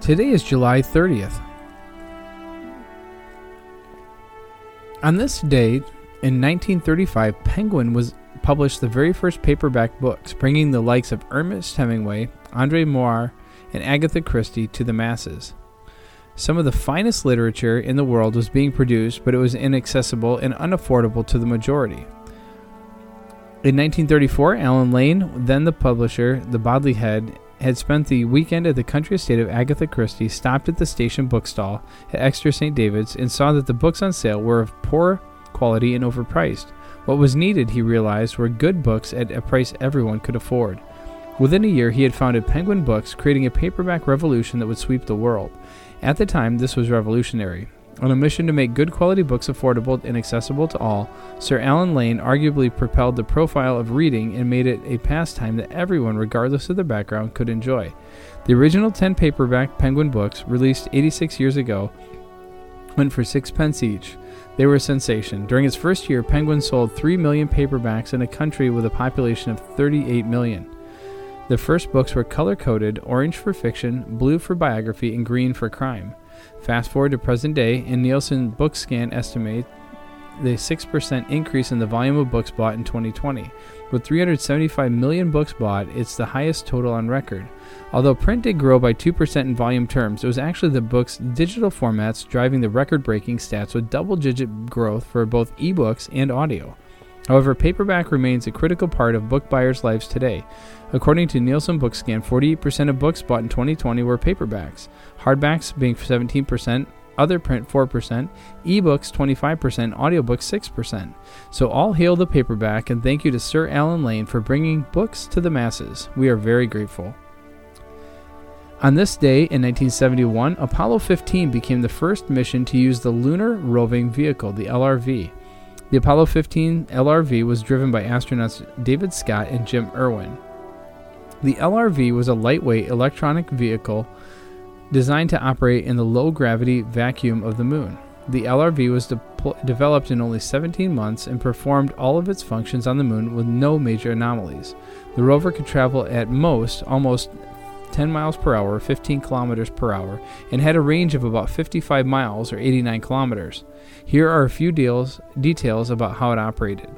Today is July 30th. On this date, in 1935, Penguin was published the very first paperback books, bringing the likes of Ernest Hemingway, Andre Maurois, and Agatha Christie to the masses. Some of the finest literature in the world was being produced, but it was inaccessible and unaffordable to the majority. In 1934, Allen Lane, then the publisher, the Bodley Head, had spent the weekend at the country estate of Agatha Christie, stopped at the station bookstall at Exeter St. David's, and saw that the books on sale were of poor quality and overpriced. What was needed, he realized, were good books at a price everyone could afford. Within a year, he had founded Penguin Books, creating a paperback revolution that would sweep the world. At the time, this was revolutionary. On a mission to make good quality books affordable and accessible to all, Sir Allen Lane arguably propelled the profile of reading and made it a pastime that everyone, regardless of their background, could enjoy. The original 10 paperback Penguin books, released 86 years ago, went for sixpence each. They were a sensation. During its first year, Penguin sold 3 million paperbacks in a country with a population of 38 million. The first books were color coded orange for fiction, blue for biography, and green for crime. Fast forward to present day, and Nielsen Bookscan estimates the 6% increase in the volume of books bought in 2020. With 375 million books bought, it's the highest total on record. Although print did grow by 2% in volume terms, it was actually the book's digital formats driving the record breaking stats with double digit growth for both ebooks and audio. However, paperback remains a critical part of book buyers' lives today. According to Nielsen Bookscan, 48% of books bought in 2020 were paperbacks, hardbacks being 17%, other print 4%, ebooks 25%, audiobooks 6%. So all hail the paperback and thank you to Sir Allen Lane for bringing books to the masses. We are very grateful. On this day in 1971, Apollo 15 became the first mission to use the Lunar Roving Vehicle, the LRV. The Apollo 15 LRV was driven by astronauts David Scott and Jim Irwin. The LRV was a lightweight electronic vehicle designed to operate in the low gravity vacuum of the moon. The LRV was de- developed in only 17 months and performed all of its functions on the moon with no major anomalies. The rover could travel at most almost 10 miles per hour, 15 kilometers per hour, and had a range of about 55 miles or 89 kilometers. Here are a few deals, details about how it operated.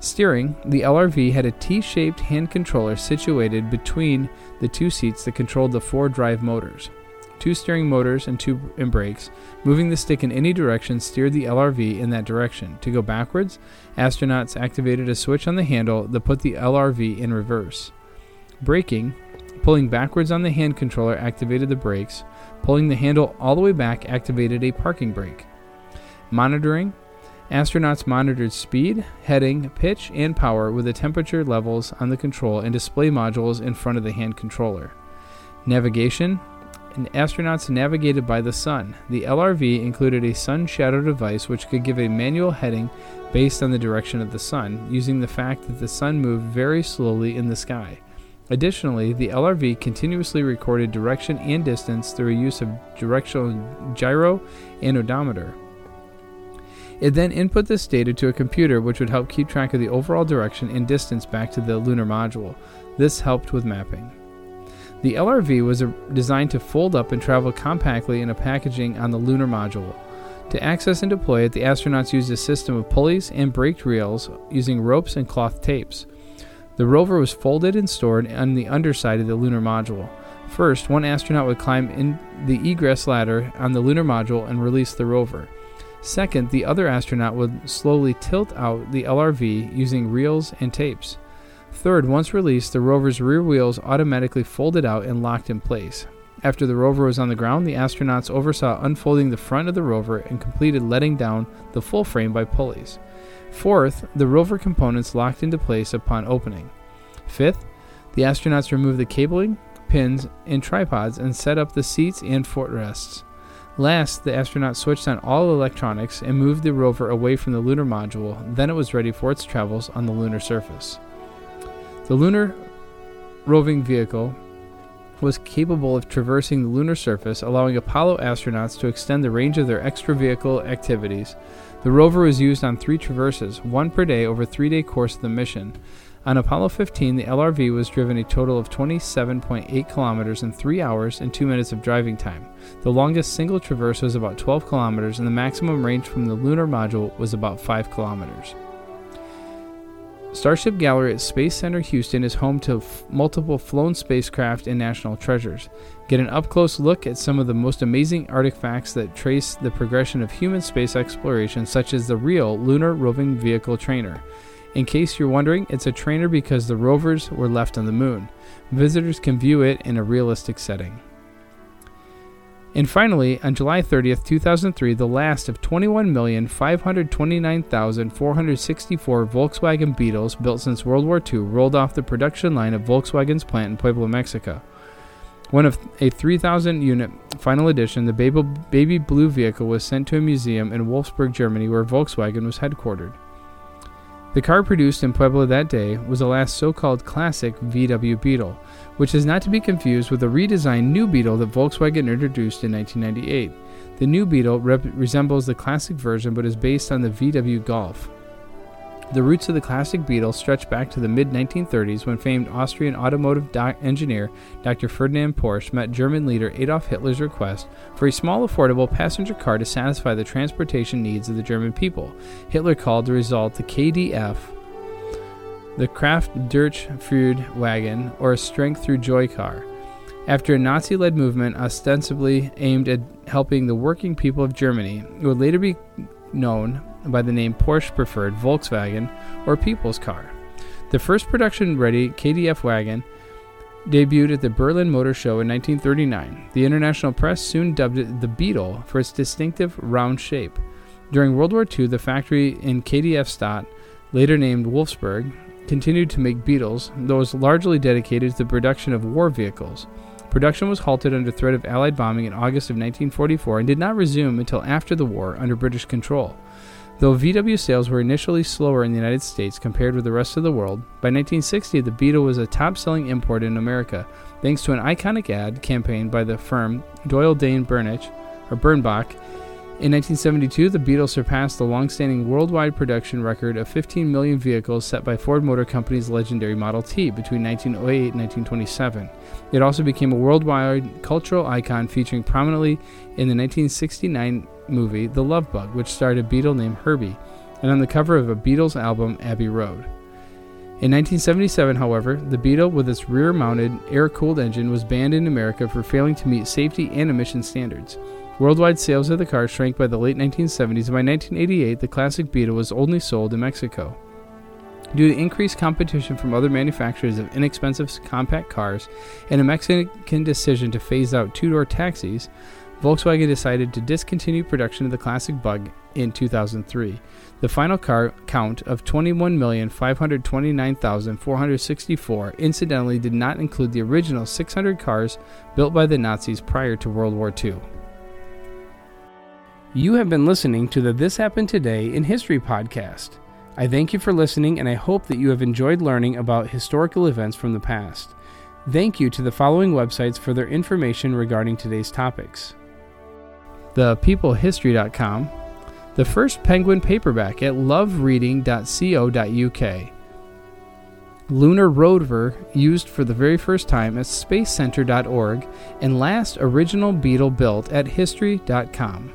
Steering, the LRV had a T shaped hand controller situated between the two seats that controlled the four drive motors. Two steering motors and two and brakes. Moving the stick in any direction steered the LRV in that direction. To go backwards, astronauts activated a switch on the handle that put the LRV in reverse. Braking, pulling backwards on the hand controller activated the brakes. Pulling the handle all the way back activated a parking brake. Monitoring, Astronauts monitored speed, heading, pitch, and power with the temperature levels on the control and display modules in front of the hand controller. Navigation and astronauts navigated by the sun. The LRV included a sun shadow device which could give a manual heading based on the direction of the sun, using the fact that the sun moved very slowly in the sky. Additionally, the LRV continuously recorded direction and distance through a use of directional gyro and odometer. It then input this data to a computer which would help keep track of the overall direction and distance back to the lunar module. This helped with mapping. The LRV was uh, designed to fold up and travel compactly in a packaging on the lunar module. To access and deploy it, the astronauts used a system of pulleys and braked reels using ropes and cloth tapes. The rover was folded and stored on the underside of the lunar module. First, one astronaut would climb in the egress ladder on the lunar module and release the rover. Second, the other astronaut would slowly tilt out the LRV using reels and tapes. Third, once released, the rover's rear wheels automatically folded out and locked in place. After the rover was on the ground, the astronauts oversaw unfolding the front of the rover and completed letting down the full frame by pulleys. Fourth, the rover components locked into place upon opening. Fifth, the astronauts removed the cabling, pins and tripods and set up the seats and footrests. Last, the astronauts switched on all electronics and moved the rover away from the lunar module. Then it was ready for its travels on the lunar surface. The lunar roving vehicle was capable of traversing the lunar surface, allowing Apollo astronauts to extend the range of their extravehicular activities. The rover was used on three traverses, one per day over three day course of the mission. On Apollo 15, the LRV was driven a total of 27.8 kilometers in 3 hours and 2 minutes of driving time. The longest single traverse was about 12 kilometers, and the maximum range from the lunar module was about 5 kilometers. Starship Gallery at Space Center Houston is home to f- multiple flown spacecraft and national treasures. Get an up close look at some of the most amazing artifacts that trace the progression of human space exploration, such as the real Lunar Roving Vehicle Trainer. In case you're wondering, it's a trainer because the rovers were left on the moon. Visitors can view it in a realistic setting. And finally, on July 30th, 2003, the last of 21,529,464 Volkswagen Beetles built since World War II rolled off the production line of Volkswagen's plant in Puebla, Mexico. One of a 3,000 unit final edition, the baby blue vehicle was sent to a museum in Wolfsburg, Germany, where Volkswagen was headquartered. The car produced in Puebla that day was the last so called classic VW Beetle, which is not to be confused with the redesigned new Beetle that Volkswagen introduced in 1998. The new Beetle rep- resembles the classic version but is based on the VW Golf. The roots of the classic Beetle stretch back to the mid 1930s when famed Austrian automotive doc- engineer Dr. Ferdinand Porsche met German leader Adolf Hitler's request for a small, affordable passenger car to satisfy the transportation needs of the German people. Hitler called the result the KDF, the Kraft durch Freude wagon, or a strength through joy car. After a Nazi led movement ostensibly aimed at helping the working people of Germany, it would later be known by the name Porsche Preferred Volkswagen or People's Car. The first production ready KDF wagon debuted at the Berlin Motor Show in 1939. The international press soon dubbed it the Beetle for its distinctive round shape. During World War II, the factory in KDF later named Wolfsburg, continued to make Beetles, though was largely dedicated to the production of war vehicles. Production was halted under threat of Allied bombing in August of 1944 and did not resume until after the war under British control. Though VW sales were initially slower in the United States compared with the rest of the world, by 1960 the Beetle was a top selling import in America, thanks to an iconic ad campaign by the firm Doyle Dane Burnich, or Bernbach. In 1972, the Beetle surpassed the long standing worldwide production record of 15 million vehicles set by Ford Motor Company's legendary Model T between 1908 and 1927. It also became a worldwide cultural icon featuring prominently in the 1969 movie The Love Bug, which starred a Beetle named Herbie, and on the cover of a Beatles album, Abbey Road. In 1977, however, the Beetle with its rear mounted, air cooled engine was banned in America for failing to meet safety and emission standards. Worldwide sales of the car shrank by the late 1970s, and by 1988, the classic Beetle was only sold in Mexico. Due to increased competition from other manufacturers of inexpensive compact cars and a Mexican decision to phase out two door taxis, Volkswagen decided to discontinue production of the classic Bug in 2003. The final car count of 21,529,464 incidentally did not include the original 600 cars built by the Nazis prior to World War II. You have been listening to the This Happened Today in History podcast. I thank you for listening and I hope that you have enjoyed learning about historical events from the past. Thank you to the following websites for their information regarding today's topics thepeoplehistory.com, the first Penguin paperback at lovereading.co.uk, Lunar Rover used for the very first time at spacecenter.org, and last original Beetle built at history.com.